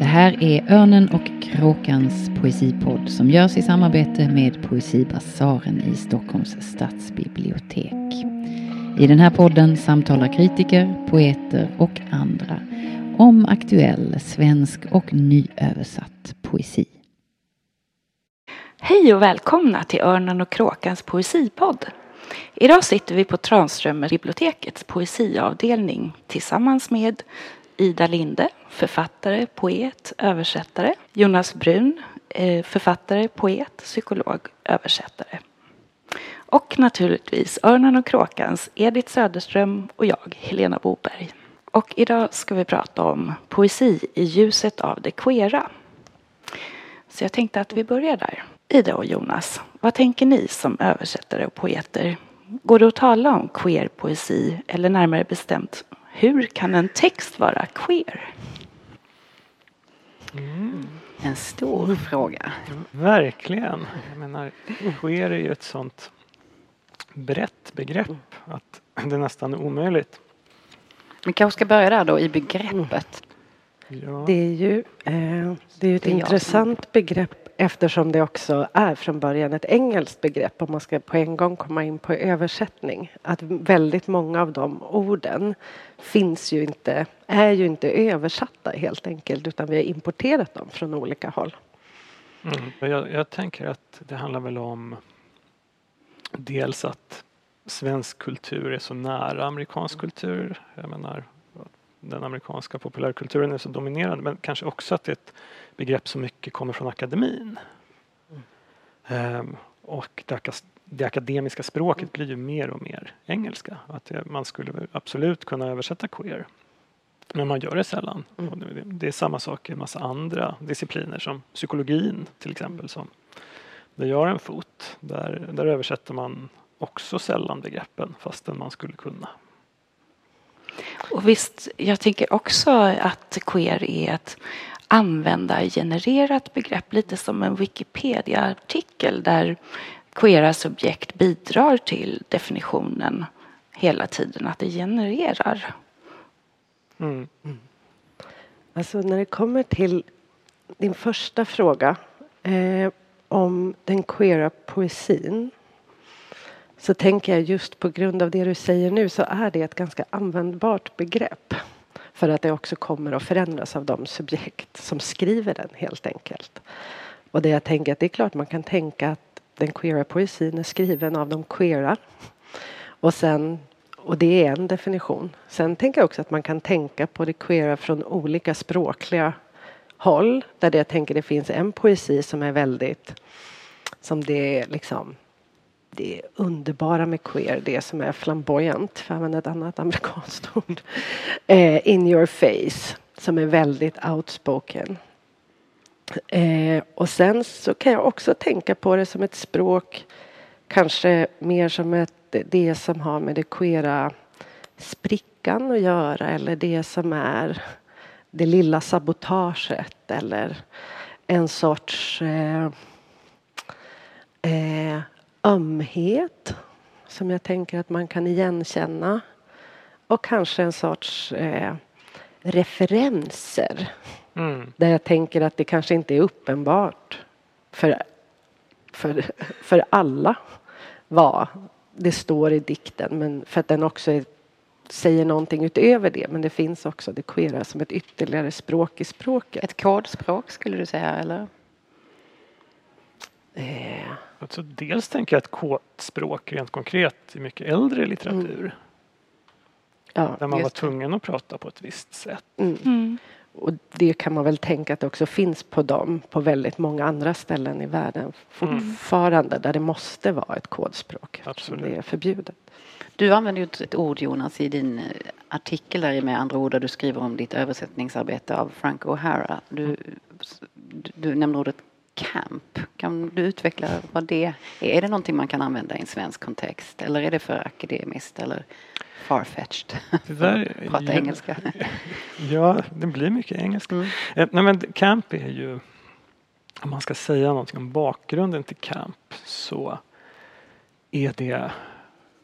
Det här är Örnen och Kråkans poesipodd som görs i samarbete med Poesibasaren i Stockholms stadsbibliotek. I den här podden samtalar kritiker, poeter och andra om aktuell svensk och nyöversatt poesi. Hej och välkomna till Örnen och Kråkans poesipodd. Idag sitter vi på Tranströmer bibliotekets poesiavdelning tillsammans med Ida Linde, författare, poet, översättare. Jonas Brun, eh, författare, poet, psykolog, översättare. Och naturligtvis Örnen och Kråkans Edith Söderström och jag, Helena Boberg. Och idag ska vi prata om poesi i ljuset av det queera. Så jag tänkte att vi börjar där. Ida och Jonas, vad tänker ni som översättare och poeter? Går det att tala om queer poesi eller närmare bestämt hur kan en text vara queer? Mm. En stor fråga. Verkligen. Jag menar, queer är ju ett sånt brett begrepp att det är nästan omöjligt. Vi kanske ska börja där då i begreppet. Ja. Det är ju, eh, det är ett det intressant begrepp eftersom det också är från början ett engelskt begrepp om man ska på en gång komma in på översättning. Att väldigt många av de orden finns ju inte, är ju inte översatta helt enkelt utan vi har importerat dem från olika håll. Mm. Jag, jag tänker att det handlar väl om dels att svensk kultur är så nära amerikansk kultur. Jag menar, den amerikanska populärkulturen är så dominerande men kanske också att det är ett begrepp som mycket kommer från akademin. Mm. Um, och det, det, akademiska språket blir ju mer och mer engelska. Att det, man skulle absolut kunna översätta queer. Men man gör det sällan. Mm. Det, det, är samma sak i en massa andra discipliner som psykologin till exempel. Som, där jag har en fot. Där, där översätter man också sällan begreppen fastän man skulle kunna. Och visst, jag tänker också att queer är ett användargenererat begrepp, lite som en Wikipedia-artikel där queera subjekt bidrar till definitionen hela tiden, att det genererar. Mm. Mm. Alltså när det kommer till din första fråga eh, om den queera poesin så tänker jag just på grund av det du säger nu så är det ett ganska användbart begrepp. För att det också kommer att förändras av de subjekt som skriver den helt enkelt. Och det jag tänker att det är klart man kan tänka att den queera poesin är skriven av de queera. Och sen och det är en definition. Sen tänker jag också att man kan tänka på det queera från olika språkliga håll. Där jag tänker det finns en poesi som är väldigt som det är liksom det underbara med queer, det som är flamboyant, för att använda ett annat amerikanskt ord, eh, in your face, som är väldigt outspoken. Eh, och sen så kan jag också tänka på det som ett språk, kanske mer som ett, det som har med det queera sprickan att göra eller det som är det lilla sabotaget eller en sorts eh, eh, ömhet som jag tänker att man kan igenkänna. Och kanske en sorts eh, referenser. Mm. Där jag tänker att det kanske inte är uppenbart för, för, för alla vad det står i dikten. Men för att den också är, säger någonting utöver det. Men det finns också det queera som ett ytterligare språk i språket. Ett kodspråk skulle du säga eller? Eh. Alltså dels tänker jag att kodspråk rent konkret i mycket äldre litteratur. Mm. Ja, där man var tvungen att prata på ett visst sätt. Mm. Mm. Och det kan man väl tänka att det också finns på dem på väldigt många andra ställen i världen fortfarande där det måste vara ett kodspråk Absolut. det är förbjudet. Du använder ju ett ord Jonas i din eh, artikel där med andra ord där du skriver om ditt översättningsarbete av Frank O'Hara. Du, du nämner ordet camp. Kan du utveckla vad det är? Är det någonting man kan använda i en svensk kontext eller är det för akademiskt eller farfetched? Det där, prata ja, engelska. Ja, det blir mycket engelska. Mm. Eh, nej, men camp är ju, om man ska säga någonting om bakgrunden till camp så är det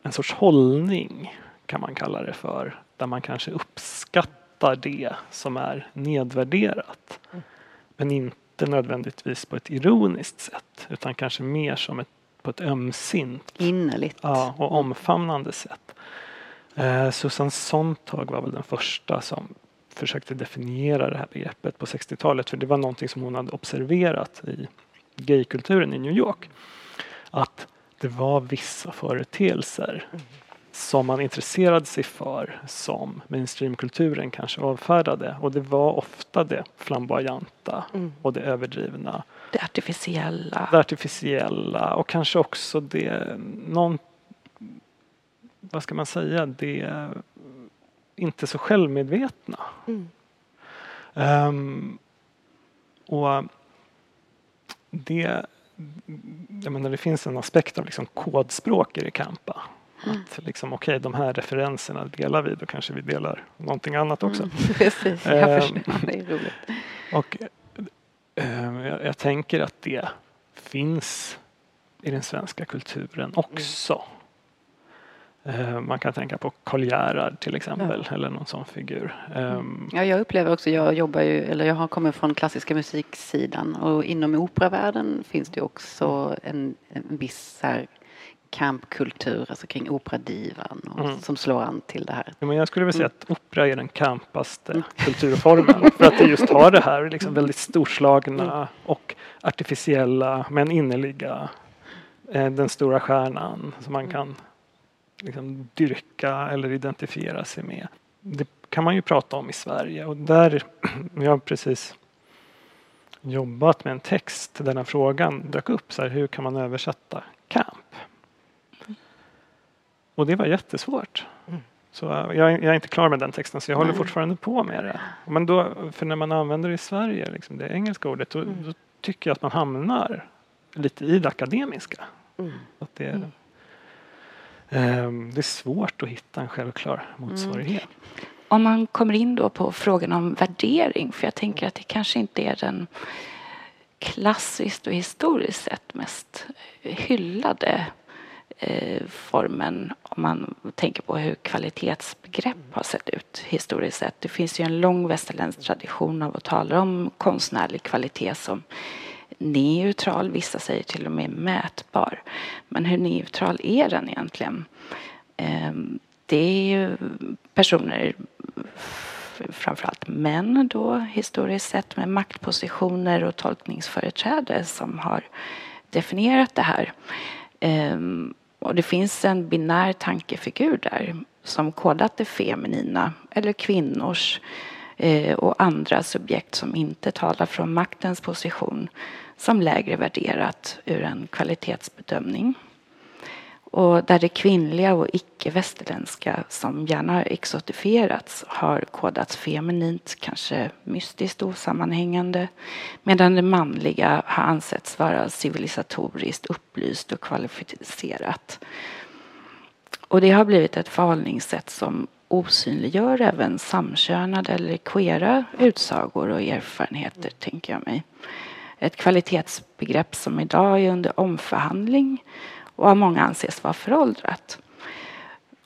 en sorts hållning kan man kalla det för. Där man kanske uppskattar det som är nedvärderat. Mm Men inte nödvändigtvis på ett ironiskt sätt utan kanske mer som ett, på ett ömsint Innerligt. ja, och omfamnande sätt. Eh, Susan Sontag var väl den första som försökte definiera det här begreppet på 60-talet för det var någonting som hon hade observerat i gaykulturen i New York. Att det var vissa företeelser som man intresserade sig för som mainstreamkulturen kanske avfärdade och det var ofta det flamboyanta Mm. och det överdrivna Det artificiella. det artificiella och kanske också det någon vad ska man säga det inte så självmedvetna. Mm. Ehm, och det jag menar, det finns en aspekt av liksom kodspråk i det Att liksom, okej, de här referenserna delar vi, då kanske vi delar någonting annat också. Mm, precis, jag Ehm. förstår. Det är roligt. Och eh, jag, jag tänker att det finns i den svenska kulturen också. Eh, man kan tänka på Karl Gerhard till exempel eller någon sån figur. Ehm, Ja, jag upplever också, jag jobbar ju, eller jag har kommit från klassiska musiksidan och inom operavärlden finns det också en, en viss här campkultur, alltså kring operadivan och, Mm. som slår an till det här. Ja, men jag skulle vilja säga att opera är den campaste kulturformen. För att det just har det här liksom väldigt storslagna och artificiella men innerliga. Eh, den stora stjärnan som man kan liksom dyrka eller identifiera sig med. Det kan man ju prata om i Sverige och där, jag har precis jobbat med en text där den här frågan dök upp. Så här, hur kan man översätta camp? Och det var jättesvårt. Så jag, jag är inte klar med den texten så jag håller Nej. fortfarande på med det. Men då, för när man använder det i Sverige, liksom det engelska ordet, då, då tycker jag att man hamnar lite i det akademiska. Mm. Att det, ehm, det är svårt att hitta en självklar motsvarighet. Om man kommer in då på frågan om värdering, för jag tänker att det kanske inte är den klassiskt och historiskt sett mest hyllade Eh, formen om man tänker på hur kvalitetsbegrepp har sett ut historiskt sett. Det finns ju en lång västerländsk tradition av att tala om konstnärlig kvalitet som neutral, vissa säger till och med mätbar. Men hur neutral är den egentligen? Ehm, det är ju personer, framförallt män då historiskt sett med maktpositioner och tolkningsföreträde som har definierat det här. Ehm, och det finns en binär tankefigur där som kodat det feminina eller kvinnors eh, och andra subjekt som inte talar från maktens position som lägre värderat ur en kvalitetsbedömning. Och där det kvinnliga och icke-västerländska som gärna har exotifierats har kodats feminint, kanske mystiskt osammanhängande medan det manliga har ansetts vara civilisatoriskt upplyst och kvalificerat. Och det har blivit ett förhållningssätt som osynliggör även samkönade eller queera utsagor och erfarenheter, tänker jag mig. Ett kvalitetsbegrepp som idag är under omförhandling och av många anses vara föråldrat.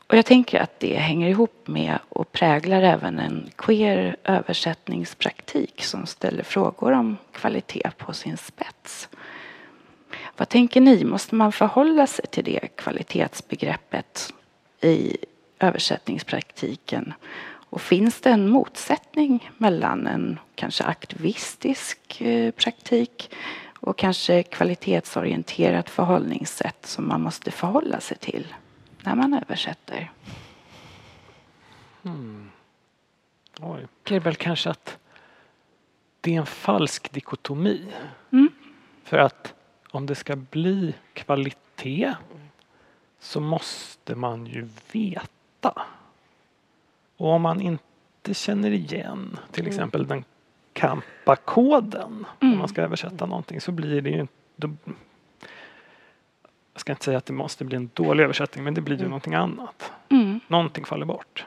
Och jag tänker att det hänger ihop med och präglar även en queer översättningspraktik som ställer frågor om kvalitet på sin spets. Vad tänker ni, måste man förhålla sig till det kvalitetsbegreppet i översättningspraktiken? Och finns det en motsättning mellan en kanske aktivistisk eh, praktik och kanske kvalitetsorienterat förhållningssätt som man måste förhålla sig till när man översätter? Oj. Det är väl kanske att det är en falsk dikotomi. Mm. För att om det ska bli kvalitet så måste man ju veta. Och om man inte känner igen till exempel den Kampa-koden om man ska översätta någonting så blir det ju då, Jag ska inte säga att det måste bli en dålig översättning men det blir ju någonting annat. Mm. Någonting faller bort.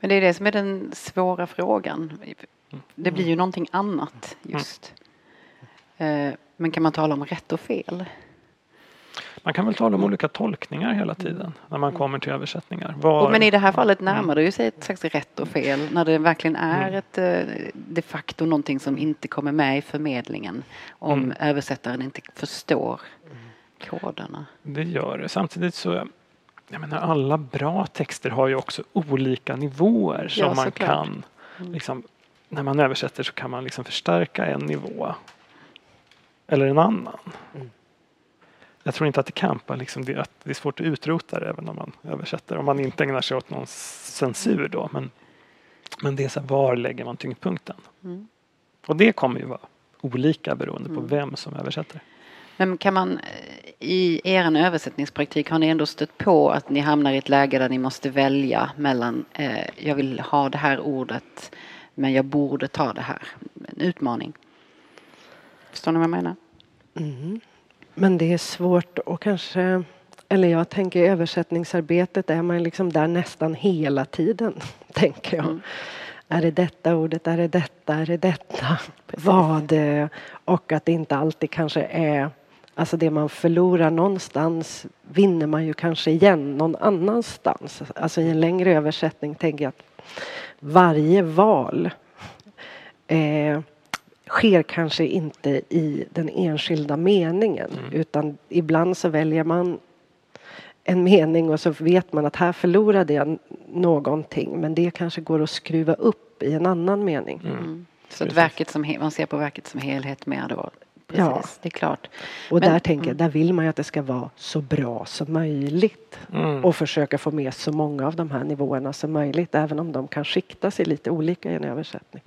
Men det är det som är den svåra frågan. Det blir ju någonting annat just. Eh, Men kan man tala om rätt och fel? Man kan väl tala om olika tolkningar hela tiden när man kommer till översättningar. Var, Men i det här fallet närmar det ju sig ett slags rätt och fel när det verkligen är ett eh, de facto någonting som inte kommer med i förmedlingen om Mm. översättaren inte förstår koderna. Det gör det. Samtidigt så jag menar, alla bra texter har ju också olika nivåer som Ja, man kan liksom, när man översätter så kan man liksom förstärka en nivå eller en annan. Mm. Jag tror inte att det kampar liksom det, att det är svårt att utrota det även om man översätter om man inte ägnar sig åt någon censur då. Men, men det är så här, var lägger man tyngdpunkten? Mm. Och det kommer ju vara olika beroende på Mm. vem som översätter. Men kan man eh, i er översättningspraktik har ni ändå stött på att ni hamnar i ett läge där ni måste välja mellan eh, jag vill ha det här ordet men jag borde ta det här. En utmaning. Förstår ni vad jag menar? Mm. Men det är svårt och kanske, eller jag tänker i översättningsarbetet är man liksom där nästan hela tiden, tänker jag. Mm. Är det detta ordet, är det detta, är det detta? Vad? eh, Och att det inte alltid kanske är, alltså det man förlorar någonstans vinner man ju kanske igen någon annanstans. Alltså i en längre översättning tänker jag att varje val eh, sker kanske inte i den enskilda meningen utan ibland så väljer man en mening och så vet man att här förlorade jag någonting men det kanske går att skruva upp i en annan mening. Mm. Så att verket som, man ser på verket som helhet mer då? Precis, Ja. det är klart. Och Men- där tänker jag, mm. där vill man ju att det ska vara så bra som möjligt Mm. och försöka få med så många av de här nivåerna som möjligt även om de kan skikta sig lite olika i en översättning.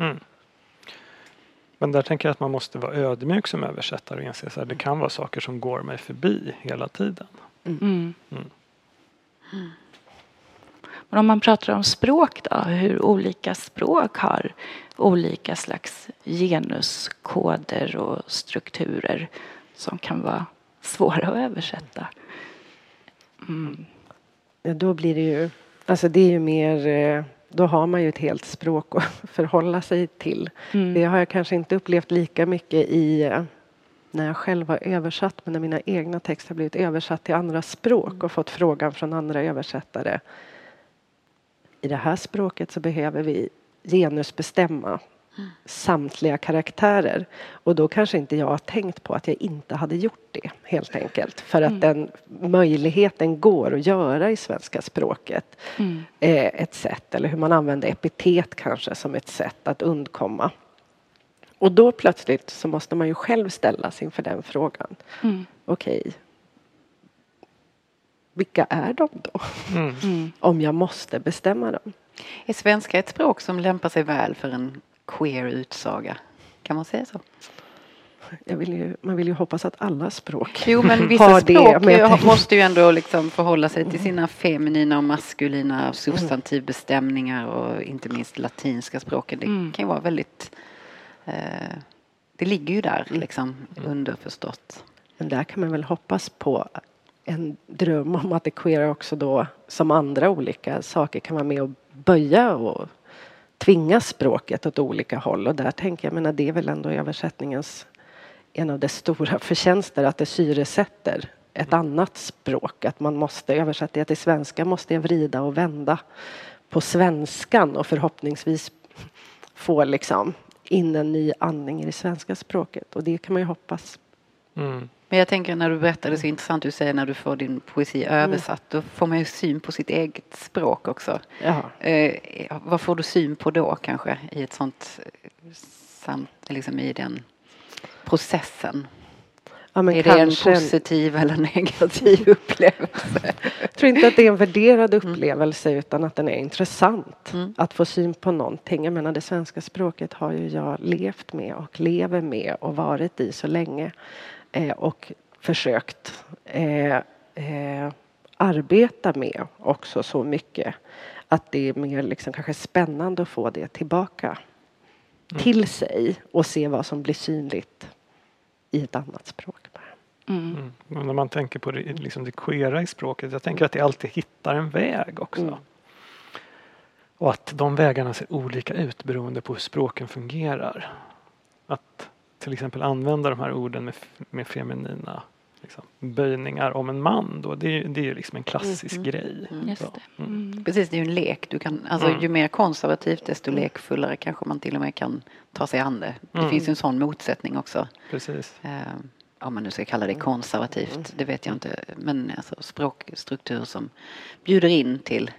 Mm. Men där tänker jag att man måste vara ödmjuk som översättare och inse att det kan vara saker som går mig förbi hela tiden. Mm. Mm. Men om man pratar om språk då, hur olika språk har olika slags genuskoder och strukturer som kan vara svåra att översätta. Mm. Ja, då blir det ju, alltså det är ju mer, eh, då har man ju ett helt språk att förhålla sig till. Mm. Det har jag kanske inte upplevt lika mycket i eh, när jag själv har översatt men när mina egna texter har blivit översatt till andra språk och fått frågan från andra översättare. I det här språket så behöver vi genusbestämma samtliga karaktärer. Och då kanske inte jag har tänkt på att jag inte hade gjort det helt enkelt. För att den möjligheten går att göra i svenska språket. Mm. Eh, ett sätt, eller hur man använder epitet kanske som ett sätt att undkomma. Och då plötsligt så måste man ju själv ställas inför den frågan. Mm. Okej, vilka är de då? Mm. Mm. Om jag måste bestämma dem. Är svenska ett språk som lämpar sig väl för en queer utsaga? Kan man säga så? Jag vill ju, man vill ju hoppas att alla språk Jo, men har vissa det, språk men jag ju- måste ju ändå liksom förhålla sig till sina feminina och maskulina substantivbestämningar och inte minst latinska språken. Det Mm. kan ju vara väldigt... Eh, det ligger ju där Mm. liksom underförstått. Men där kan man väl hoppas på en dröm om att det queera också då som andra olika saker kan vara med och böja och tvinga språket åt olika håll. Och där tänker jag, menar det är väl ändå översättningens en av dess stora förtjänster att det syresätter ett annat språk. Att man måste översätta det till svenska måste jag vrida och vända på svenskan och förhoppningsvis få liksom in en ny andning i det svenska språket. Och det kan man ju hoppas Mm. Men jag tänker när du berättar det så intressant du säger när du får din poesi översatt. Då får man ju syn på sitt eget språk också. Eh, vad får du syn på då kanske i ett sånt eh, samt, liksom i den processen? Ja, är det en positiv eller negativ upplevelse? Jag tror inte att det är en värderad upplevelse utan att den är intressant. Mm. Att få syn på någonting. Jag menar det svenska språket har ju jag levt med och lever med och varit i så länge. Eh, och försökt eh, eh, arbeta med också så mycket. Att det är mer liksom kanske spännande att få det tillbaka till sig och se vad som blir synligt i ett annat språk. Mm. Mm. När man tänker på det, liksom det queera i språket, jag tänker att det alltid hittar en väg också. Mm. Och att de vägarna ser olika ut beroende på hur språken fungerar. Att till exempel använda de här orden med, med feminina liksom, böjningar om en man då. Det, är- det är ju liksom en klassisk Mm. grej. Just Så, det. mm. Mm. Precis, det är ju en lek. Du kan, alltså, Mm. Ju mer konservativt desto lekfullare kanske man till och med kan ta sig an det. Det Mm. finns ju en sån motsättning också. Precis. Eh, om man nu ska kalla det konservativt, det vet jag inte. Men alltså språkstruktur som bjuder in till,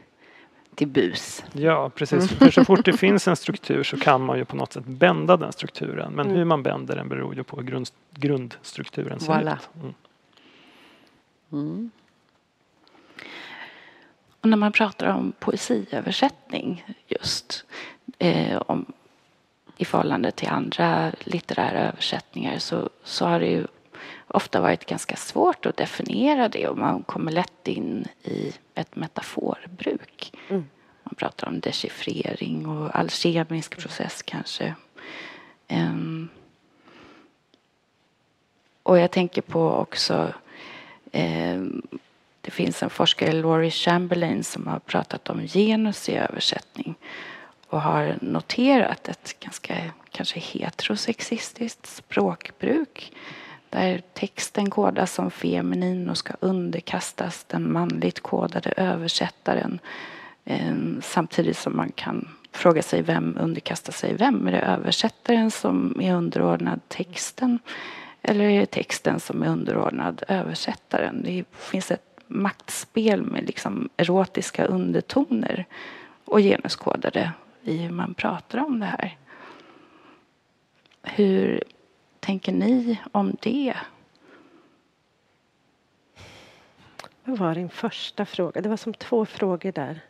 till bus. Ja, precis. Mm. För så fort det finns en struktur så kan man ju på något sätt bända den strukturen. Men Mm. hur man bänder den beror ju på hur grund, grundstrukturen ser Voilà. ut. Mm. Mm. Och när man pratar om poesiöversättning just eh, om, i förhållande till andra litterära översättningar så, så har det ju ofta varit ganska svårt att definiera det och man kommer lätt in i ett metaforbruk. Mm. Man pratar om dechiffrering och alkemisk process kanske. Ehm, och jag tänker på också ehm, det finns en forskare, Laurie Chamberlain, som har pratat om genus i översättning och har noterat ett ganska kanske heterosexistiskt språkbruk där texten kodas som feminin och ska underkastas den manligt kodade översättaren ehm, samtidigt som man kan fråga sig vem underkastar sig vem? Är det översättaren som är underordnad texten eller är det texten som är underordnad översättaren? Det finns ett maktspel med liksom erotiska undertoner och genuskodade i hur man pratar om det här. Hur tänker ni om det? Vad var din första fråga? Det var som två frågor där.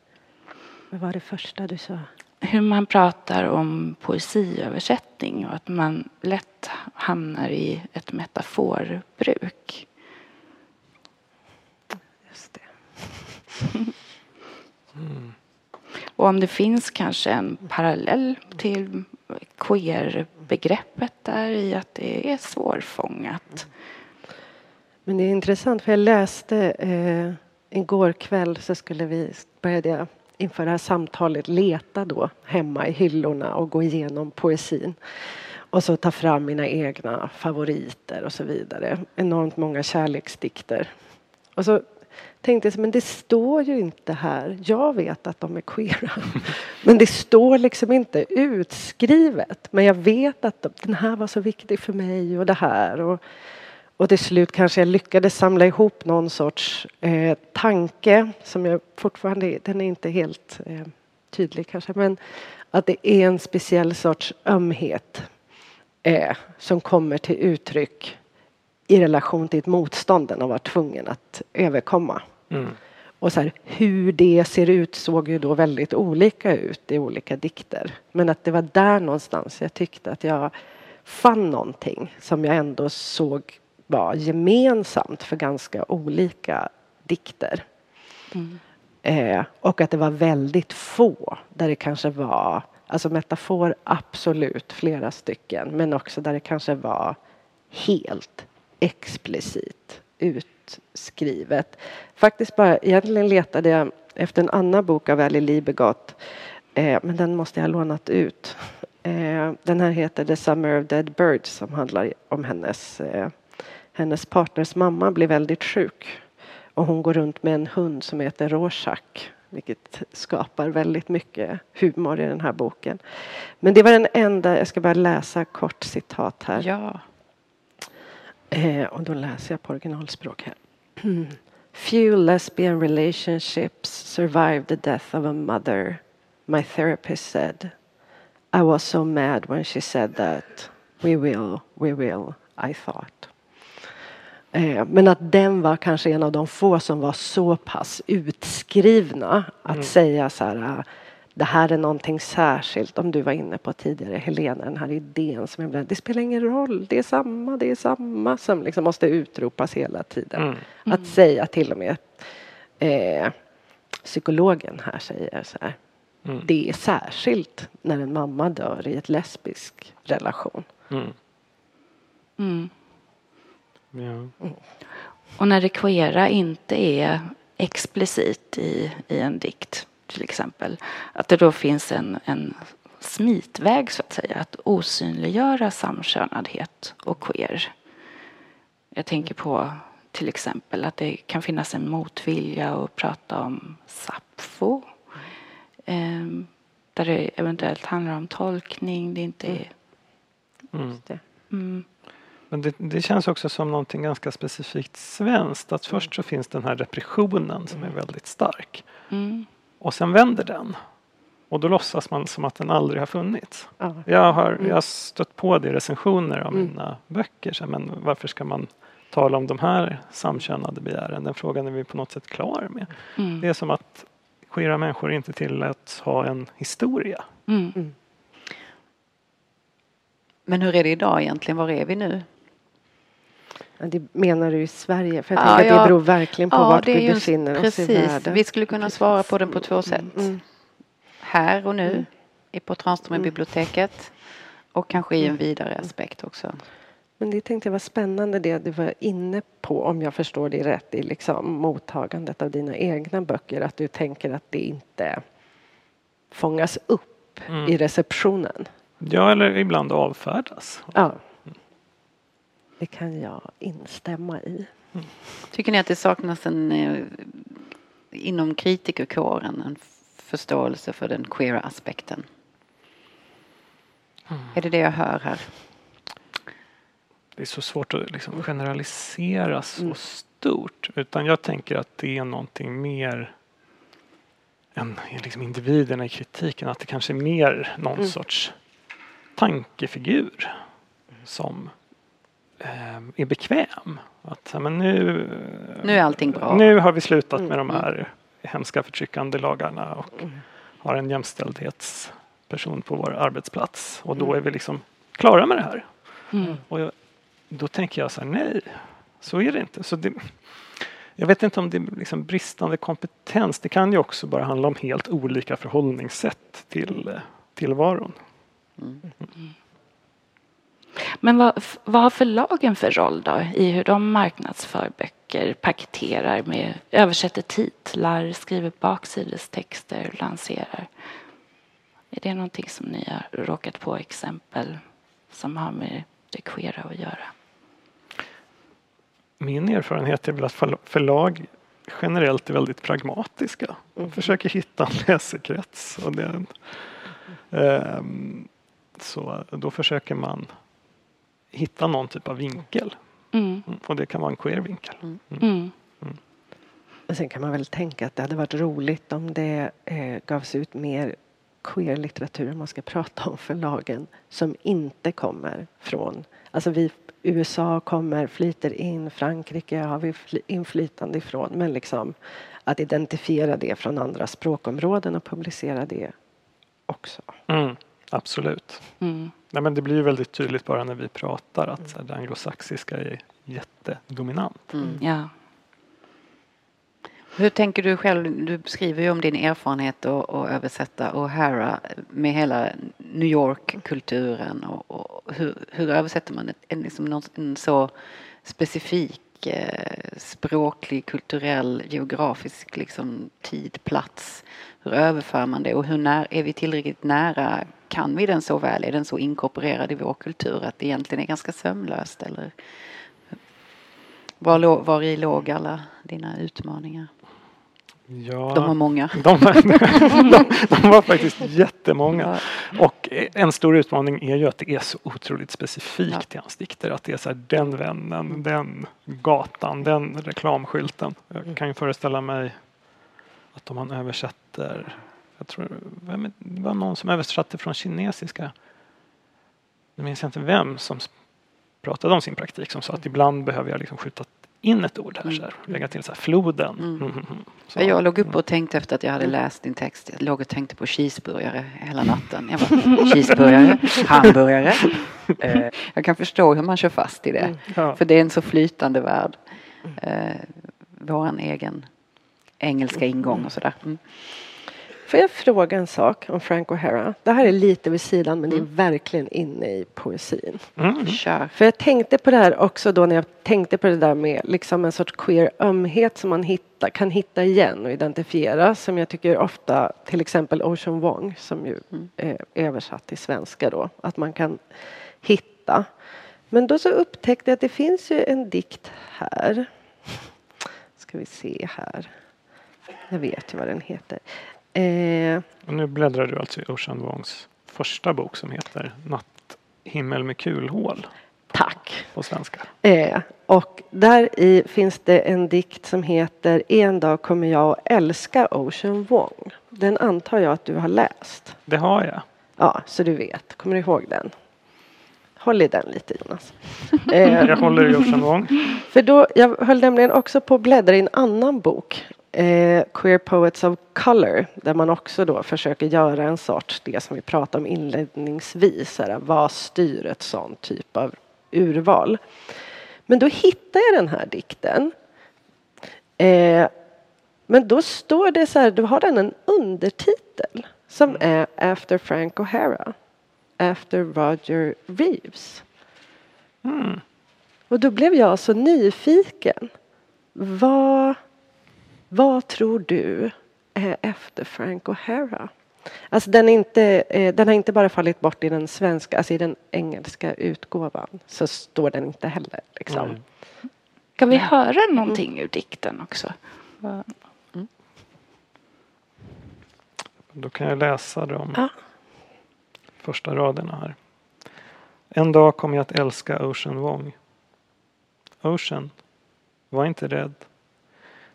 Vad var det första du sa? Hur man pratar om poesiöversättning och att man lätt hamnar i ett metaforbruk. Just det. Och om det finns kanske en parallell till queer-begreppet där i att det är svårfångat. Men det är intressant för jag läste eh, igår kväll så skulle vi började jag inför det här samtalet leta då hemma i hyllorna och gå igenom poesin. Och så ta fram mina egna favoriter och så vidare. Enormt många kärleksdikter. Och så tänkte jag, men det står ju inte här. Jag vet att de är queera. Men det står liksom inte utskrivet. Men jag vet att de- den här var så viktig för mig och det här. Och, och till slut kanske jag lyckades samla ihop någon sorts eh, tanke som jag fortfarande, den är inte helt eh, tydlig kanske, men att det är en speciell sorts ömhet eh, som kommer till uttryck i relation till ett motstånd den har varit tvungen att överkomma. Mm. Och så här, hur det ser ut såg ju då väldigt olika ut i olika dikter. Men att det var där någonstans jag tyckte att jag fann någonting som jag ändå såg var gemensamt för ganska olika dikter. Eh, och att det var väldigt få där det kanske var, alltså metafor absolut flera stycken, men också där det kanske var helt explicit utskrivet. Faktiskt bara, egentligen letade jag efter en annan bok av Ellie Libegott, eh, men den måste jag ha lånat ut. Eh, den här heter The Summer of Dead Birds som handlar om hennes, eh, hennes partners mamma blir väldigt sjuk. Och hon går runt med en hund som heter Rorschach. Vilket skapar väldigt mycket humor i den här boken. Men det var den enda, jag ska bara läsa kort citat här. Ja. Eh, och då läser jag på originalspråk här. Few lesbian relationships survive the death of a mother, my therapist said. I was so mad when she said that. We will, we will, I thought. Eh, men att den var kanske en av de få som var så pass utskrivna att säga så här det här är någonting särskilt om du var inne på tidigare Helena, den här idén som ibland, det spelar ingen roll, det är samma, det är samma som liksom måste utropas hela tiden. Mm. Att säga till och med eh, psykologen här säger så här, Mm. det är särskilt när en mamma dör i ett lesbisk relation. Mm. Mm. Ja. Och när det queera inte är explicit i, i en dikt till exempel. Att det då finns en, en smitväg så att säga. Att osynliggöra samkönadhet och queer. Jag tänker på till exempel. Att det kan finnas en motvilja att prata om Sappho. Um, där det eventuellt handlar om tolkning. Det inte är... Mm. Det. Mm. Men det, det känns också som någonting ganska specifikt svenskt. Att först så finns den här repressionen som är väldigt stark. Mm. Och sen vänder den. Och då låtsas man som att den aldrig har funnits. Ja. Jag har, jag har stött på det i recensioner av Mm. mina böcker. Så, men varför ska man tala om de här samkönade begären? Den frågan är vi på något sätt klar med. Mm. Det är som att queera människor inte tilläts ha en historia. Mm. Men hur är det idag egentligen? Var är vi nu? Ja, det menar du i Sverige? För jag Ja, tänker att ja. det beror verkligen på vart vi befinner oss precis. i världen. Vi skulle kunna svara på den på två sätt. Mm. Här och nu, Mm. i på Tranströmerbiblioteket och kanske i en vidare aspekt också. Men det tänkte jag var spännande det du var inne på, om jag förstår det rätt, i liksom mottagandet av dina egna böcker. Att du tänker att det inte fångas upp Mm. i receptionen. Ja, eller ibland avfärdas. Ja. Det kan jag instämma i. Tycker ni att det saknas en eh, inom kritikerkåren en förståelse för den queera aspekten? Är det det jag hör här? Det är så svårt att liksom generalisera så Mm. stort. Utan jag tänker att det är någonting mer än liksom individerna i kritiken. Att det kanske är mer någon Mm. sorts tankefigur som är bekväm. Att men nu, Nu är allting bra. nu har vi slutat Mm, med de mm. här hemska förtryckande lagarna och Mm. har en jämställdhetsperson på vår arbetsplats. Och då Mm. är vi liksom klara med det här. Mm. Och jag, då tänker jag så här, nej, så är det inte. Så det, jag vet inte om det är liksom bristande kompetens. Det kan ju också bara handla om helt olika förhållningssätt till eh, tillvaron. Mm. Men vad, vad har förlagen för roll då i hur de marknadsför böcker, paketerar med, översätter titlar, skriver baksidestexter, lanserar? Är det någonting som ni har råkat på exempel som har med det queera att göra? Min erfarenhet är väl att förla- förlag generellt är väldigt pragmatiska. De försöker hitta en läsekrets. Och det, ehm, så då försöker man hitta någon typ av vinkel. Mm. Mm, Och det kan vara en queer vinkel. Mm. Men sen kan man väl tänka att det hade varit roligt om det eh, gavs ut mer queer-litteratur, om man ska prata om förlagen, som inte kommer från... Alltså vi, USA kommer, flyter in, Frankrike har vi fly- inflytande ifrån, men liksom att identifiera det från andra språkområden och publicera det också. Mm, absolut. Mm. Nej, men det blir ju väldigt tydligt bara när vi pratar att här, det anglosaxiska är jättedominant. Mm. Ja. Hur tänker du själv? Du beskriver ju om din erfarenhet att att översätta O'Hara med hela New York-kulturen. Och, och hur, hur översätter man ett, en, liksom någon, en så specifik eh, språklig, kulturell, geografisk liksom, tid, plats? Hur överför man det och hur när, är vi tillräckligt nära? Kan vi den så väl? Är den så inkorporerad i vår kultur att det egentligen är ganska sömlöst? Eller var, var i låg alla dina utmaningar? Ja, De har många. de, de, de var faktiskt jättemånga. Och en stor utmaning är ju att det är så otroligt specifikt i hans dikter. Att det är så här, den vännen, den gatan, den reklamskylten. Jag kan ju föreställa mig att om man översätter, jag tror vem, det var någon som översatte från kinesiska. Nu minns jag inte vem som pratade om sin praktik som sa att ibland behöver jag liksom skjuta in ett ord här, så här lägga till så här, floden. Mm. Mm, mm, mm. Så. Ja, Jag låg upp och tänkte efter att jag hade läst din text. Jag låg och tänkte på cheeseburgare hela natten. Jag bara, cheeseburgare, hamburgare. Eh, jag kan förstå hur man kör fast i det. Ja. För det är en så flytande värld. Eh, våran egen engelska ingång och sådär. Mm. Får jag fråga en sak om Frank O'Hara? Det här är lite vid sidan men det är verkligen inne i poesin. Mm. Kör. För jag tänkte på det här också då när jag tänkte på det där med liksom en sorts queer ömhet som man hitta, kan hitta igen och identifiera som jag tycker ofta till exempel Ocean Wong som ju är översatt till svenska då att man kan hitta. Men då så upptäckte jag att det finns ju en dikt här Ska vi se här. Jag vet ju vad den heter. Eh, Och nu bläddrar du alltså i Ocean Wongs första bok som heter Natthimmel med kulhål tack. på svenska. Eh, och där i finns det en dikt som heter En dag kommer jag att älska Ocean Wong. Den antar jag att du har läst. Det har jag. Ja, så du vet. Kommer du ihåg den? Håll i den lite Jonas. Eh, Jag håller i Ocean Wong. för då, jag höll nämligen också på att bläddra i en annan bok. Eh, Queer Poets of Color. Där man också då försöker göra en sorts, det som vi pratade om inledningsvis. Här, vad styr ett sånt typ av urval? Men då hittade jag den här dikten. Eh, men då står det så här, då har den en undertitel som är After Frank O'Hara. After Roger Reeves. Mm. Och då blev jag så nyfiken. Vad, vad tror du är efter Frank O'Hara? Alltså den, är inte, eh, den har inte bara fallit bort i den svenska, alltså i den engelska utgåvan så står den inte heller. Liksom. Nej. Kan vi höra någonting ur dikten också? Vad- Då kan jag läsa de Ja. första raderna här. En dag kommer jag att älska Ocean Wong. Ocean, var inte rädd.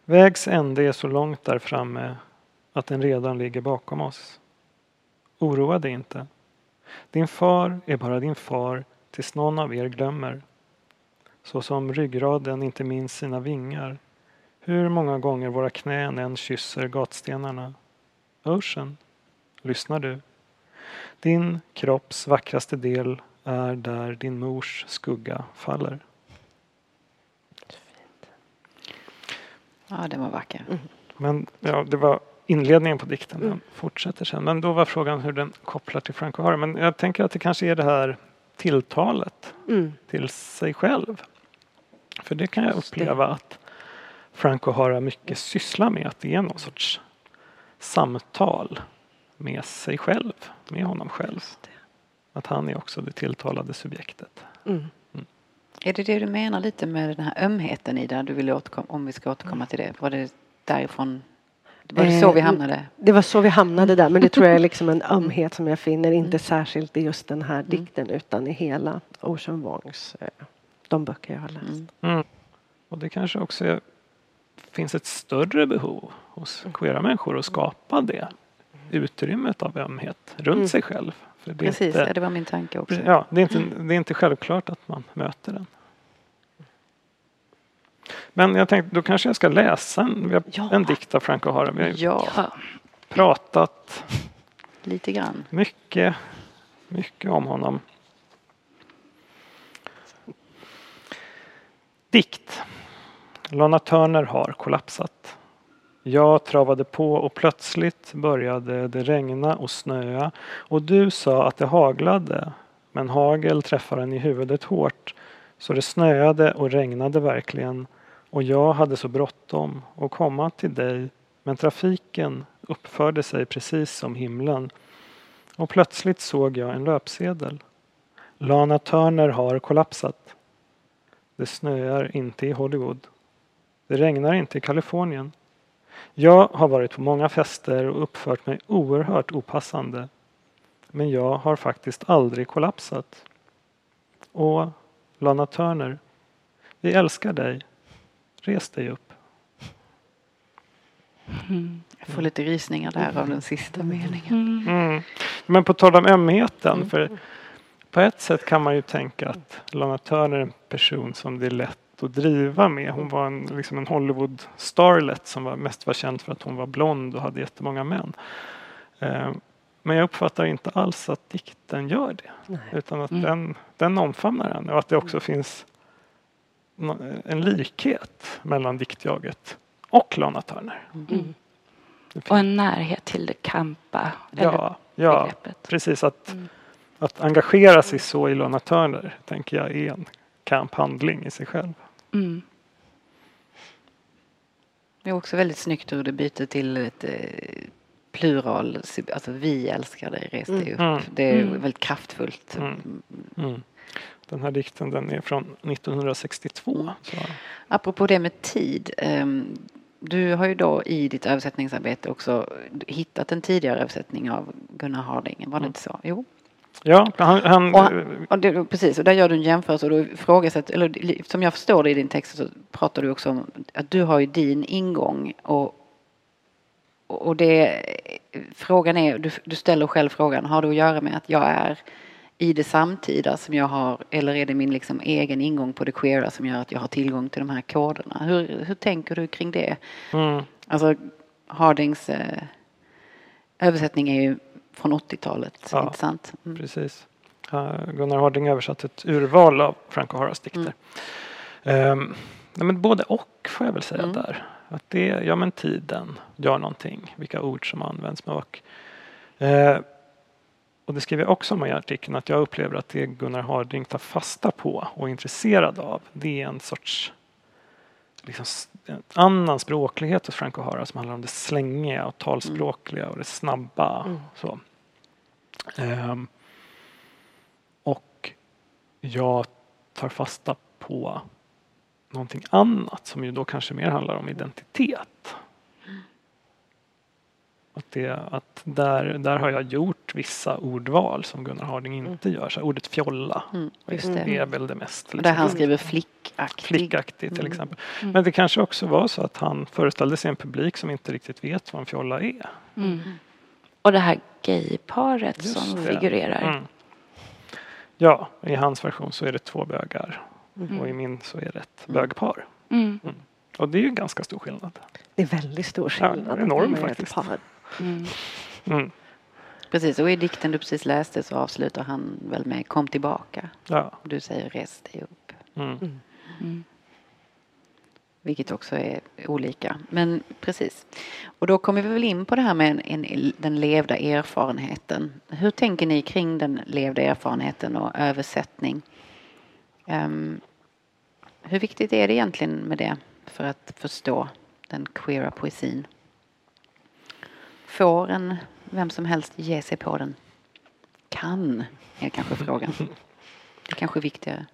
Vägs ände är så långt där framme att den redan ligger bakom oss. Oroa dig inte. Din far är bara din far tills någon av er glömmer. Så som ryggraden inte minns sina vingar. Hur många gånger våra knän än kysser gatstenarna. Ocean, lyssnar du? Din kropps vackraste del är där din mors skugga faller. Ja, den var vacker. Men ja, det var inledningen på dikten. Den fortsätter sen. Men då var frågan hur den kopplar till Frank O'Hara. Men jag tänker att det kanske är det här tilltalet Mm. till sig själv. För det kan jag uppleva att Frank O'Hara mycket sysslar med. Att det är någon sorts samtal med sig själv, med honom själv. Att han är också det tilltalade subjektet. Mm. Är det det du menar lite med den här ömheten i där du vill återkomma, om vi ska återkomma till det? Var det därifrån? Var det så vi Eh, hamnade? Det var så vi hamnade där, men det tror jag är liksom en ömhet som jag finner inte särskilt i just den här dikten utan i hela Ocean Wongs, eh, de böcker jag har läst. Mm. Mm. Och det kanske också är, finns ett större behov hos queera människor att skapa det utrymmet av ömhet runt Mm. sig själv. Det Precis, inte, ja, det var min tanke också. Ja, det är, inte, det är inte självklart att man möter den. Men jag tänkte, då kanske jag ska läsa en, Ja. en dikt av Frank O'Hara. Vi har Ja. pratat lite grann. mycket, mycket om honom. Dikt. Lana Turner har kollapsat. Jag travade på och plötsligt började det regna och snöa och du sa att det haglade men hagel träffade en i huvudet hårt så det snöade och regnade verkligen och jag hade så bråttom att komma till dig men trafiken uppförde sig precis som himlen och plötsligt såg jag en löpsedel. Lana Turner har kollapsat. Det snöar inte i Hollywood. Det regnar inte i Kalifornien. Jag har varit på många fester och uppfört mig oerhört opassande. Men jag har faktiskt aldrig kollapsat. Och Lana Turner, vi älskar dig. Res dig upp. Jag får lite rysningar där av den sista meningen. Mm. Men på tal om ömheten. För på ett sätt kan man ju tänka att Lana Turner är en person som det är lätt att driva med. Hon var en, liksom en Hollywood starlet som var, mest var känd för att hon var blond och hade jättemånga män. Eh, men jag uppfattar inte alls att dikten gör det. Nej. Utan att Mm. den, den omfamnar henne och att det också finns en likhet mellan diktjaget och Lana Turner. Mm. Det Och en närhet till det kampa eller Ja, ja begreppet. precis. Att, Mm. att engagera sig så i Lana Turner tänker jag är en kamphandling i sig själv. Mm. Det är också väldigt snyggt hur det byter till ett eh, plural, alltså vi älskar dig, res dig upp. Mm. Det är Mm. väldigt kraftfullt. Mm. Mm. Den här dikten den är från 1962. Mm. Så. Apropå det med tid. ehm, Du har ju då i ditt översättningsarbete också hittat en tidigare översättning av Gunnar Harding. Var det inte så? Jo. Ja, han, han, Och, han- och det, precis, och där gör du en jämförelse och då ifrågasätter, eller som jag förstår det i din text så pratar du också om att du har ju din ingång och, och det, frågan är, du, du ställer själv frågan, har det att göra med att jag är i det samtida som jag har eller är det min liksom egen ingång på det queera som gör att jag har tillgång till de här koderna? Hur, hur tänker du kring det? mm, Alltså Hardings eh, översättning är ju från 80-talet, Ja. inte sant? Mm. precis. Uh, Gunnar Harding översatt ett urval av Frank O'Haras dikter. Ehm, nej, men både och får jag väl säga Mm. där. Att det, ja men tiden gör någonting, vilka ord som används med och. Eh, och det skriver jag också om i artikeln att jag upplever att det Gunnar Harding tar fasta på och är intresserad av det är en sorts liksom, en annan språklighet hos Frank O'Hara som handlar om det slängiga och talspråkliga och det snabba. Mm. Så. Ehm, och jag tar fasta på någonting annat som ju då kanske mer handlar om identitet. Att, det, att där, där har jag gjort vissa ordval som Gunnar Harding inte gör. Så ordet fjolla Mm, just det. är väl det mest Och där han liksom, skriver flickaktig. flickaktigt till Mm. exempel. Men det kanske också var så att han föreställde sig en publik som inte riktigt vet vad en fjolla är. Mm. Och det här gayparet Just som det. figurerar. Mm. Ja, i hans version så är det två bögar Mm. och i min så är det ett Mm. bögpar. Mm. Och det är ju en ganska stor skillnad. Det är väldigt stor Ja, skillnad. enorm är ett faktiskt. par. Mm. Mm. Precis, och i dikten du precis läste så avslutar han väl med kom tillbaka. Ja. Du säger res dig upp. Mm. Mm. Vilket också är olika. Men precis. Och då kommer vi väl in på det här med en, en, den levda erfarenheten. Hur tänker ni kring den levda erfarenheten och översättning? Ehm, hur viktigt är det egentligen med det för att förstå den queera poesin? Får en vem som helst ge sig på den? Kan, är kanske frågan. Det är kanske är viktigare.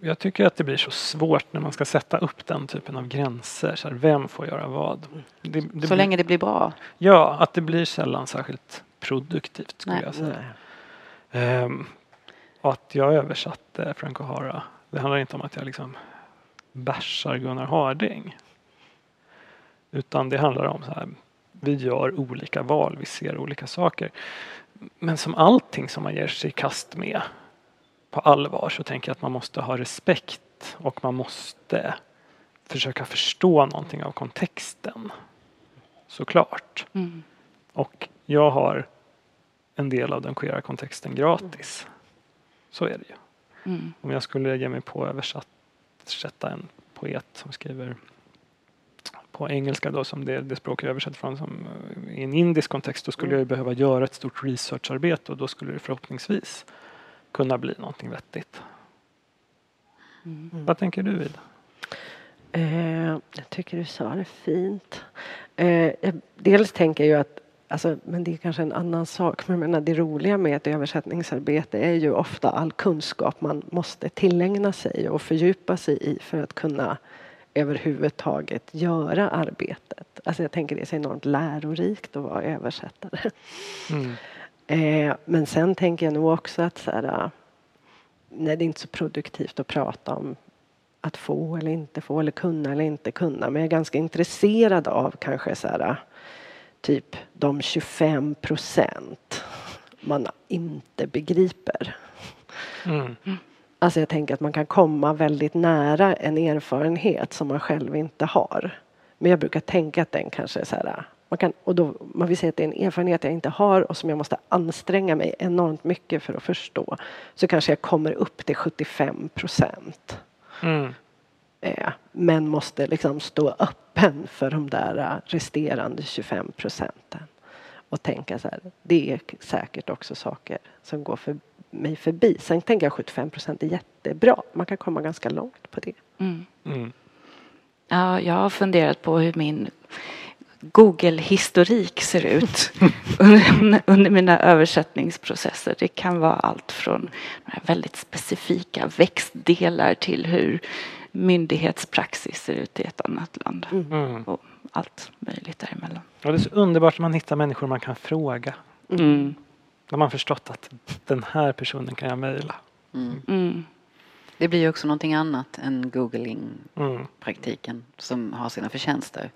Jag tycker att det blir så svårt när man ska sätta upp den typen av gränser. Så här, vem får göra vad? Det, det Så blir, länge det blir bra. Ja, att det blir sällan särskilt produktivt skulle Nej. jag säga. Ehm, och att jag översatte Frank O'Hara. Det handlar inte om att jag liksom bärsar Gunnar Harding. Utan det handlar om så här. Vi gör olika val, vi ser olika saker. Men som allting som man ger sig i kast med på allvar så tänker jag att man måste ha respekt och man måste försöka förstå någonting av kontexten. Såklart. Mm. Och jag har en del av den queera kontexten gratis. Så är det ju. Mm. Om jag skulle ge mig på att översätta en poet som skriver på engelska då som det, det språk jag översätter från som eh, i en indisk kontext då skulle Mm. jag behöva göra ett stort researcharbete och då skulle det förhoppningsvis kunna bli någonting vettigt. Mm. Vad tänker du Ida? Eh, jag tycker du sa det fint. Eh, jag, dels tänker jag ju att Alltså, men det är kanske en annan sak. Men jag menar, det roliga med ett översättningsarbete är ju ofta all kunskap man måste tillägna sig och fördjupa sig i för att kunna överhuvudtaget göra arbetet. Alltså jag tänker det är så enormt lärorikt att vara översättare. Mm. Eh, men sen tänker jag nog också att så här, äh, nej, det är inte så produktivt att prata om att få eller inte få eller kunna eller inte kunna. Men jag är ganska intresserad av kanske så här, äh, typ de 25 procent man inte begriper. Mm. Alltså jag tänker att man kan komma väldigt nära en erfarenhet som man själv inte har. Men jag brukar tänka att den kanske är så här, man kan, och då, man vill säga att det är en erfarenhet jag inte har och som jag måste anstränga mig enormt mycket för att förstå. Så kanske jag kommer upp till 75 procent. Mm. Eh, men måste liksom stå öppen för de där eh, resterande 25 procenten. Och tänka så här, det är säkert också saker som går för mig förbi. Sen tänker jag 75 procent är jättebra. Man kan komma ganska långt på det. Mm. Mm. Ja, jag har funderat på hur min Google-historik ser ut under, under mina översättningsprocesser. Det kan vara allt från väldigt specifika växtdelar till hur myndighetspraxis ser ut i ett annat land. Mm. Och allt möjligt däremellan. Och det är så underbart att man hittar människor man kan fråga. Mm. När man förstått att den här personen kan jag mejla. Mm. Mm. Det blir ju också någonting annat än googling-praktiken Mm. som har sina förtjänster.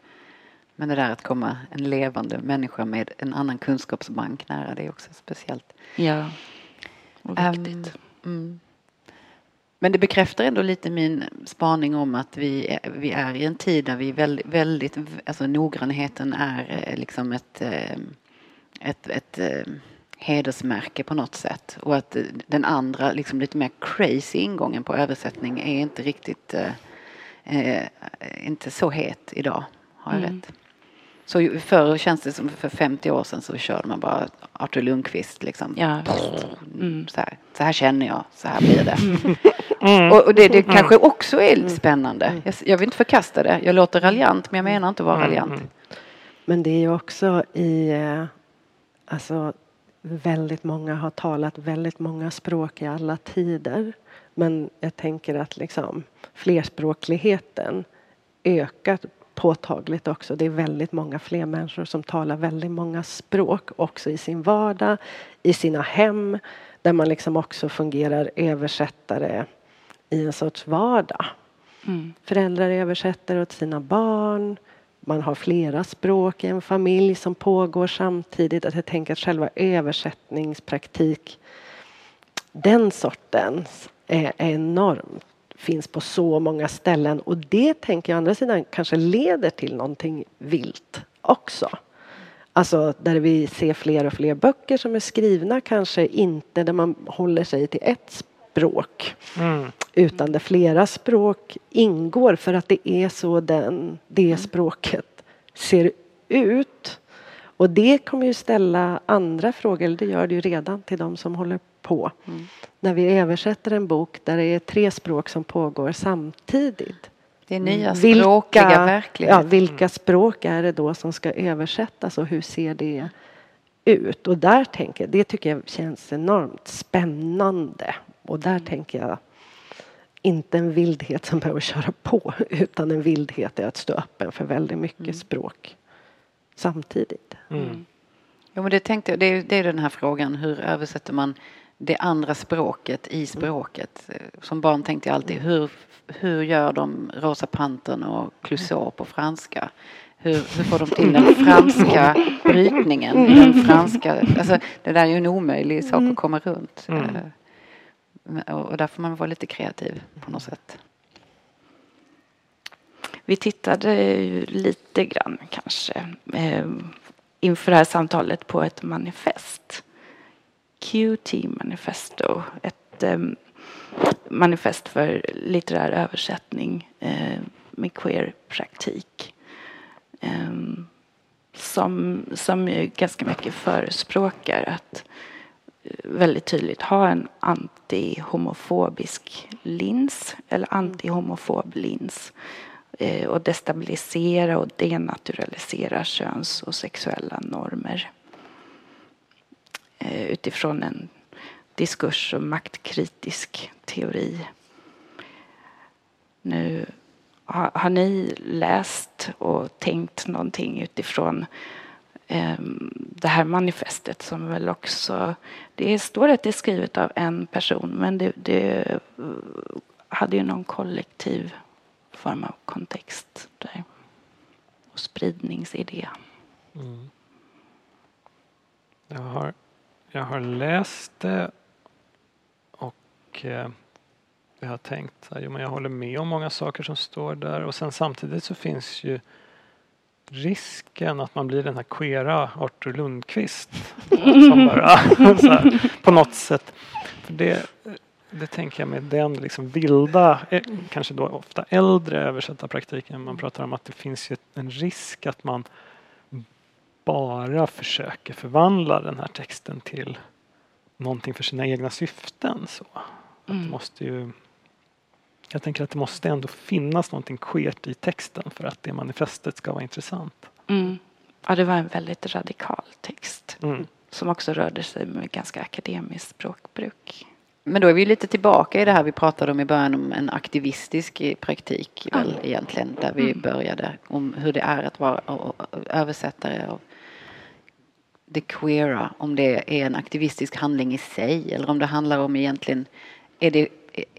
Men det där att komma en levande människa med en annan kunskapsbank nära, det är också speciellt. Ja, och Ehm, viktigt. mm. Men det bekräftar ändå lite min spaning om att vi är, vi är i en tid där vi väldigt, väldigt alltså noggrannheten är eh, liksom ett, eh, ett, ett eh, hedersmärke på något sätt. Och att den andra, liksom lite mer crazy ingången på översättning är inte riktigt, eh, eh, inte så het idag. Har jag Mm. rätt? Så förr känns det som för 50 år sedan så körde man bara Artur Lundqvist liksom. Ja. Mm. Så, här, så här känner jag, så här blir det. Och, och det, det kanske också är lite spännande. Jag, jag vill inte förkasta det. Jag låter raljant men jag menar inte att vara raljant. Men det är ju också i... eh, Alltså, väldigt många har talat väldigt många språk i alla tider. Men jag tänker att liksom flerspråkligheten ökar påtagligt också. Det är väldigt många fler människor som talar väldigt många språk också i sin vardag, i sina hem där man liksom också fungerar översättare i en sorts vardag. Mm. Föräldrar översätter åt sina barn. Man har flera språk i en familj som pågår samtidigt. Att jag tänker att själva översättningspraktik, den sortens, är enormt. Finns på så många ställen. Och det tänker jag å andra sidan kanske leder till någonting vilt också. Alltså där vi ser fler och fler böcker som är skrivna kanske inte där man håller sig till ett språk Mm. utan där flera språk ingår för att det är så den, det språket ser ut. Och det kommer ju ställa andra frågor, eller det gör det ju redan till de som håller på. När vi översätter en bok där det är tre språk som pågår samtidigt. Det är nya Vilka- språkliga verkligheter. Ja, vilka språk är det då som ska översättas och hur ser det ut? Och där tänker det tycker jag känns enormt spännande. Och där tänker jag inte en vildhet som behöver köra på utan en vildhet är att stå öppen för väldigt mycket språk samtidigt. Mm. Jo, men det, tänkte jag, det, är, det är den här frågan, hur översätter man det andra språket i språket? Eh, Som barn tänkte jag alltid, hur, hur gör de Rosa Pantern och Clouseau på franska? Hur, hur får de till den franska brytningen? Den franska, alltså, det där är ju en omöjlig sak att komma runt. Mm. Och, där får man vara lite kreativ på något sätt. Vi tittade ju lite grann kanske eh, inför det här samtalet på ett manifest. QT Manifesto. Ett eh, manifest för litterär översättning eh, med queer-praktik. Som, som ju ganska mycket förespråkar att väldigt tydligt ha en antihomofobisk lins eller antihomofob lins eh, och destabilisera och denaturalisera köns och sexuella normer eh, utifrån en diskurs och maktkritisk teori. Nu har, har ni läst och tänkt någonting utifrån Ehm, det här manifestet som väl också, det står att det är skrivet av en person men det, det eh, hade ju någon kollektiv form av kontext där. Och spridningsidé. Mm. Jag, har, jag har läst det och eh, jag har tänkt att jag håller med om många saker som står där och sen samtidigt så finns ju risken att man blir den här queera Artur Lundqvist. som bara, här, på något sätt. För det, det tänker jag med den liksom vilda, eh, kanske då ofta äldre översättarpraktiken. Man pratar om att det finns ju en risk att man bara försöker förvandla den här texten till någonting för sina egna syften. Så. Att det Mm. måste ju, jag tänker att det måste ändå finnas någonting queert i texten för att det manifestet ska vara intressant. Mm. ja, det var en väldigt radikal text Mm. som också rörde sig med ganska akademiskt språkbruk. Men då är vi lite tillbaka i det här vi pratade om i början om en aktivistisk praktik väl egentligen. Där vi Mm. började om hur det är att vara översättare av det queera. Om det är en aktivistisk handling i sig eller om det handlar om egentligen är det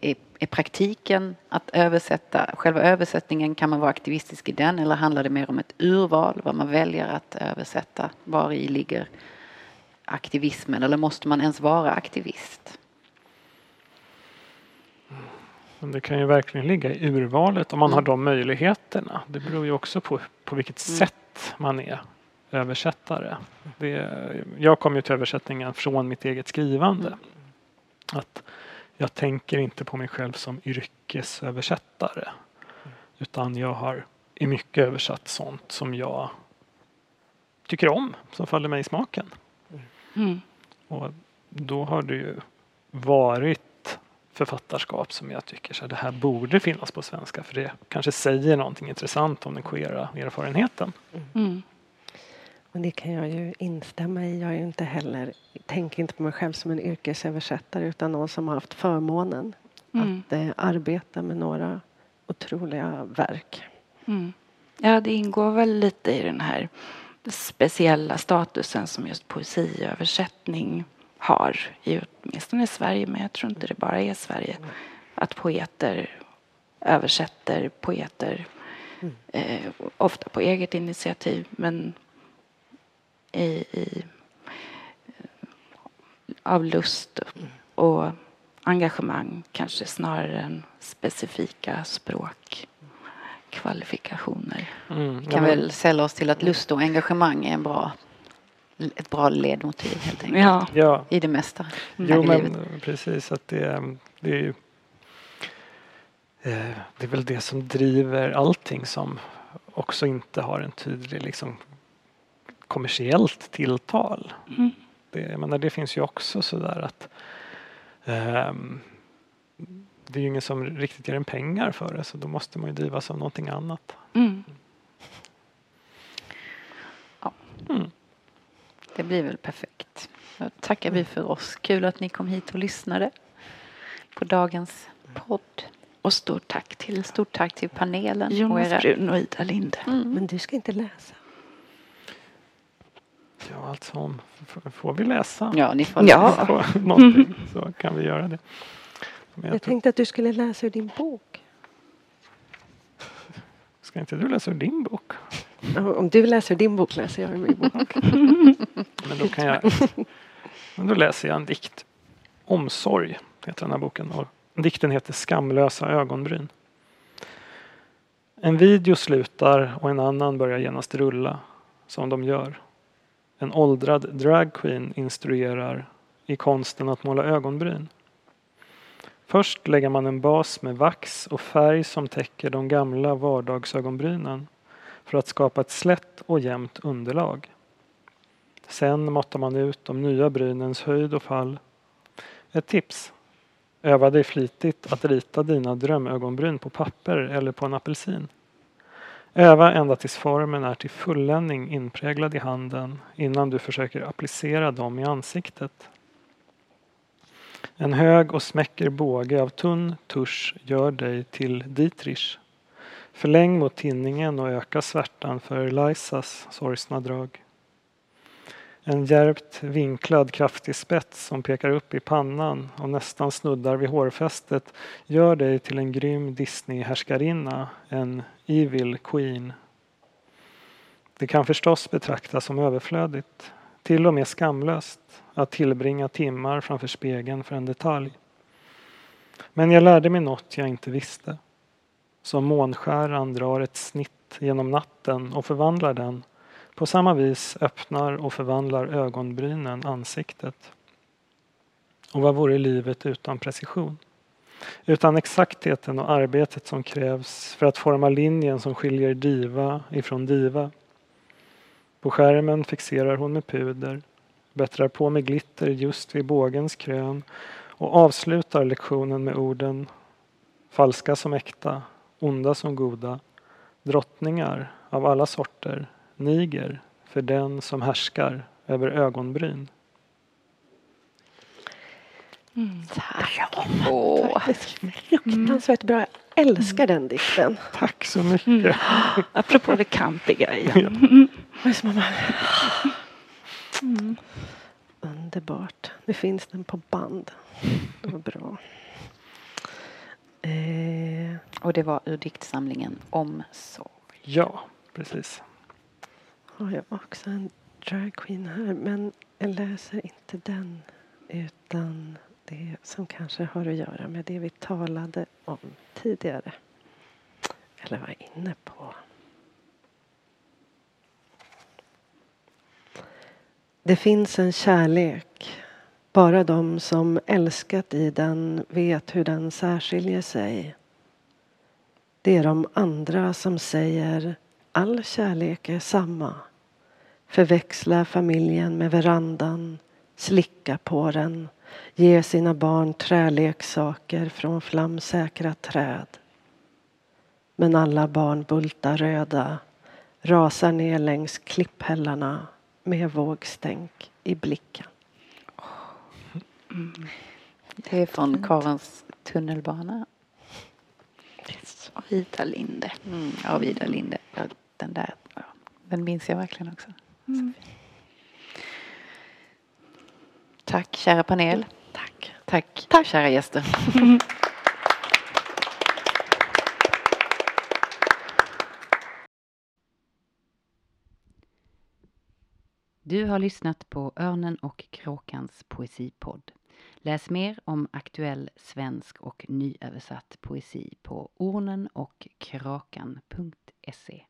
är, är praktiken att översätta, själva översättningen, kan man vara aktivistisk i den eller handlar det mer om ett urval, vad man väljer att översätta? Var i ligger aktivismen eller måste man ens vara aktivist? Men det kan ju verkligen ligga i urvalet om man Mm. har de möjligheterna. Det beror ju också på på vilket Mm. sätt man är översättare. Det, jag kom ju till översättningen från mitt eget skrivande. Mm. Att jag tänker inte på mig själv som yrkesöversättare. Utan jag har i mycket översatt sånt som jag tycker om, som faller mig i smaken. Mm. Och då har det ju varit författarskap som jag tycker så här, det här borde finnas på svenska för det kanske säger någonting intressant om den queera erfarenheten. Mm. Och det kan jag ju instämma i. Jag är ju inte heller, tänker inte på mig själv som en yrkesöversättare utan någon som har haft förmånen Mm. att eh, arbeta med några otroliga verk. Mm. Ja, det ingår väl lite i den här speciella statusen som just poesiöversättning har, i åtminstone i Sverige, men jag tror inte det bara är Sverige. Att poeter översätter poeter, eh, ofta på eget initiativ, men i, i, av lust och engagemang kanske snarare än specifika språkkvalifikationer. Mm. kan väl sälja oss till att lust och engagemang är en bra, ett bra ledmotiv helt enkelt. Ja, Ja, I det mesta jo men livet. precis att det, det är ju eh, det är väl det som driver allting som också inte har en tydlig liksom kommersiellt tilltal. Mm. Det, jag menar, det finns ju också sådär att ehm, det är ju ingen som riktigt ger en pengar för det så då måste man ju drivas av någonting annat. Mm. Mm. Det blir väl perfekt. Då tackar vi för oss. Kul att ni kom hit och lyssnade på dagens podd. Och stort tack till Stort tack till panelen och Jonas era... Brun och Ida Linde. Mm. Men du ska inte läsa. Ja, alltså f- får vi läsa Ja, ni får Ja. läsa. på någonting så kan vi göra det. Men Jag jag tror, tänkte att du skulle läsa ur din bok. ska inte du läsa ur din bok? Om du läser din bok läser jag ur min bok. Men då, kan jag, men då läser jag en dikt. Omsorg heter den här boken. Och dikten heter Skamlösa ögonbryn. En video slutar och en annan börjar genast rulla, som de gör. En åldrad dragqueen instruerar i konsten att måla ögonbryn. Först lägger man en bas med vax och färg som täcker de gamla vardagsögonbrynen för att skapa ett slätt och jämnt underlag. Sen måttar man ut de nya brynens höjd och fall. Ett tips. Öva dig flitigt att rita dina drömögonbryn på papper eller på en apelsin. Öva ända tills formen är till fulländning inpräglad i handen innan du försöker applicera dem i ansiktet. En hög och smäcker båge av tunn tusch gör dig till Dietrich. Förläng mot tinningen och öka svärtan för Lisas sorgsna drag. En djärvt vinklad kraftig spets som pekar upp i pannan och nästan snuddar vid hårfästet gör dig till en grym Disney-härskarinna, en evil queen. Det kan förstås betraktas som överflödigt, till och med skamlöst, att tillbringa timmar framför spegeln för en detalj. Men jag lärde mig något jag inte visste. Som månskäran drar ett snitt genom natten och förvandlar den på samma vis öppnar och förvandlar ögonbrynen ansiktet. Och vad vore livet utan precision? Utan exaktheten och arbetet som krävs för att forma linjen som skiljer diva ifrån diva. På skärmen fixerar hon med puder, bättrar på med glitter just vid bågens krön och avslutar lektionen med orden falska som äkta, onda som goda, drottningar av alla sorter, niger, för den som härskar över ögonbryn. Tack. Åh. Fruktansvärt bra. Jag älskar den dikten. Tack så mycket. Apropå det kampiga igen. Om man- Underbart. Nu finns den på band. Det var bra. Eh, Och det var ur diktsamlingen Omsorg. Ja, precis har jag också en drag queen här men jag läser inte den utan det som kanske har att göra med det vi talade om tidigare. Eller var inne på. Det finns en kärlek. Bara de som älskat i den vet hur den särskiljer sig. Det är de andra som säger all kärlek är samma. Förväxla familjen med verandan, slicka på den, ge sina barn träleksaker från flamsäkra träd. Men alla barn bultar röda, rasar ner längs klipphällarna med vågstänk i blicken. Det är från Karens tunnelbana. Ida Linde. Mm, av Ida Linde. Ja, den där, ja, den minns jag verkligen också. Tack kära panel. Tack. Tack, Tack. kära gäster. Du har lyssnat på Örnen och kråkans poesipodd. Läs mer om aktuell svensk och nyöversatt poesi på ornenochkrakan.se